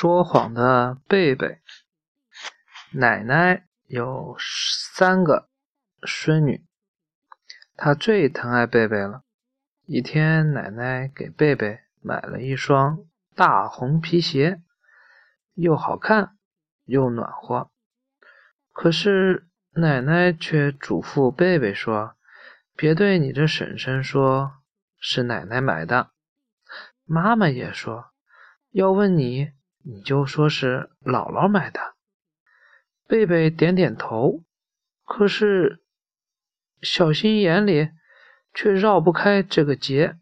说谎的贝贝。奶奶有三个孙女，她最疼爱贝贝了。一天，奶奶给贝贝买了一双大红皮鞋，又好看又暖和。可是，奶奶却嘱咐贝贝说：“别对你的婶婶说是奶奶买的。”妈妈也说：“要问你。”你就说是姥姥买的。贝贝点点头，可是小心眼里却绕不开这个结。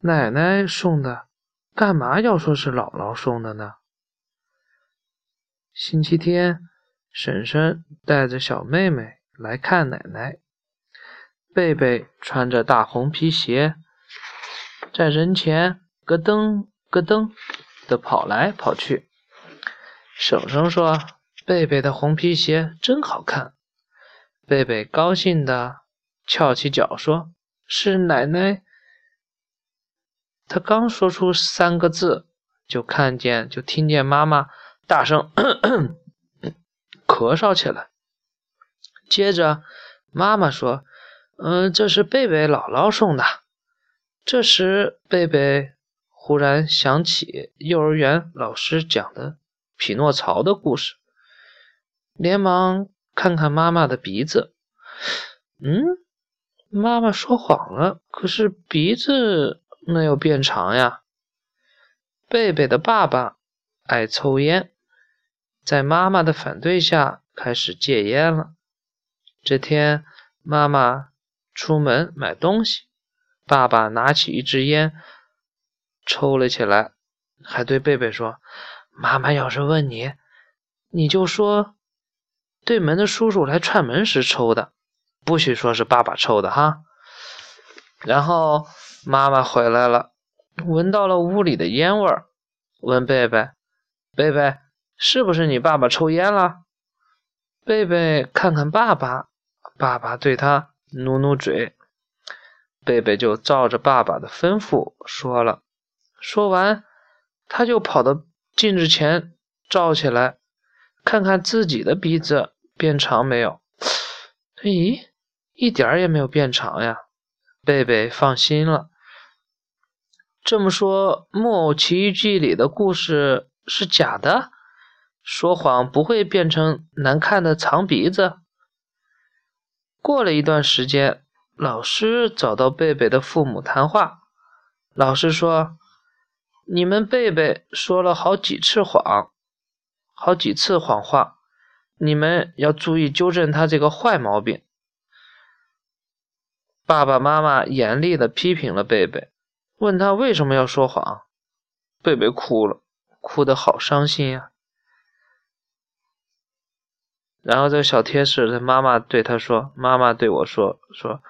奶奶送的，干嘛要说是姥姥送的呢？星期天，婶婶带着小妹妹来看奶奶。贝贝穿着大红皮鞋，在人前咯噔。咯噔的跑来跑去，婶婶说：“贝贝的红皮鞋真好看。”贝贝高兴的翘起脚说：“是奶奶。”他刚说出三个字，就看见就听见妈妈大声咳嗽起来。接着妈妈说：“嗯，这是贝贝姥姥送的。”这时贝贝。忽然想起幼儿园老师讲的匹诺曹的故事，连忙看看妈妈的鼻子。嗯，妈妈说谎了，可是鼻子没有变长呀。贝贝的爸爸爱抽烟，在妈妈的反对下开始戒烟了。这天，妈妈出门买东西，爸爸拿起一支烟。抽了起来，还对贝贝说：“妈妈要是问你，你就说对门的叔叔来串门时抽的，不许说是爸爸抽的哈。”然后妈妈回来了，闻到了屋里的烟味儿，问贝贝：“贝贝，是不是你爸爸抽烟了？”贝贝看看爸爸，爸爸对他努努嘴，贝贝就照着爸爸的吩咐说了。说完，他就跑到镜子前照起来，看看自己的鼻子变长没有。咦，一点儿也没有变长呀！贝贝放心了。这么说，《木偶奇遇记》里的故事是假的？说谎不会变成难看的长鼻子？过了一段时间，老师找到贝贝的父母谈话。老师说。你们贝贝说了好几次谎，好几次谎话，你们要注意纠正他这个坏毛病。爸爸妈妈严厉的批评了贝贝，问他为什么要说谎。贝贝哭了，哭得好伤心呀。然后这个小贴士，他妈妈对他说：“妈妈对我说说，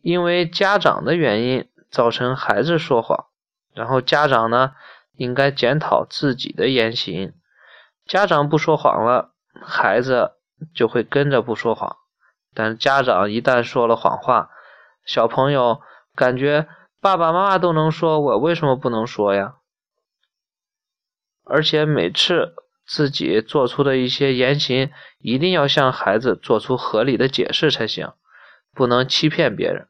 因为家长的原因造成孩子说谎。”然后家长呢，应该检讨自己的言行。家长不说谎了，孩子就会跟着不说谎。但家长一旦说了谎话，小朋友感觉爸爸妈妈都能说，我为什么不能说呀？而且每次自己做出的一些言行，一定要向孩子做出合理的解释才行，不能欺骗别人。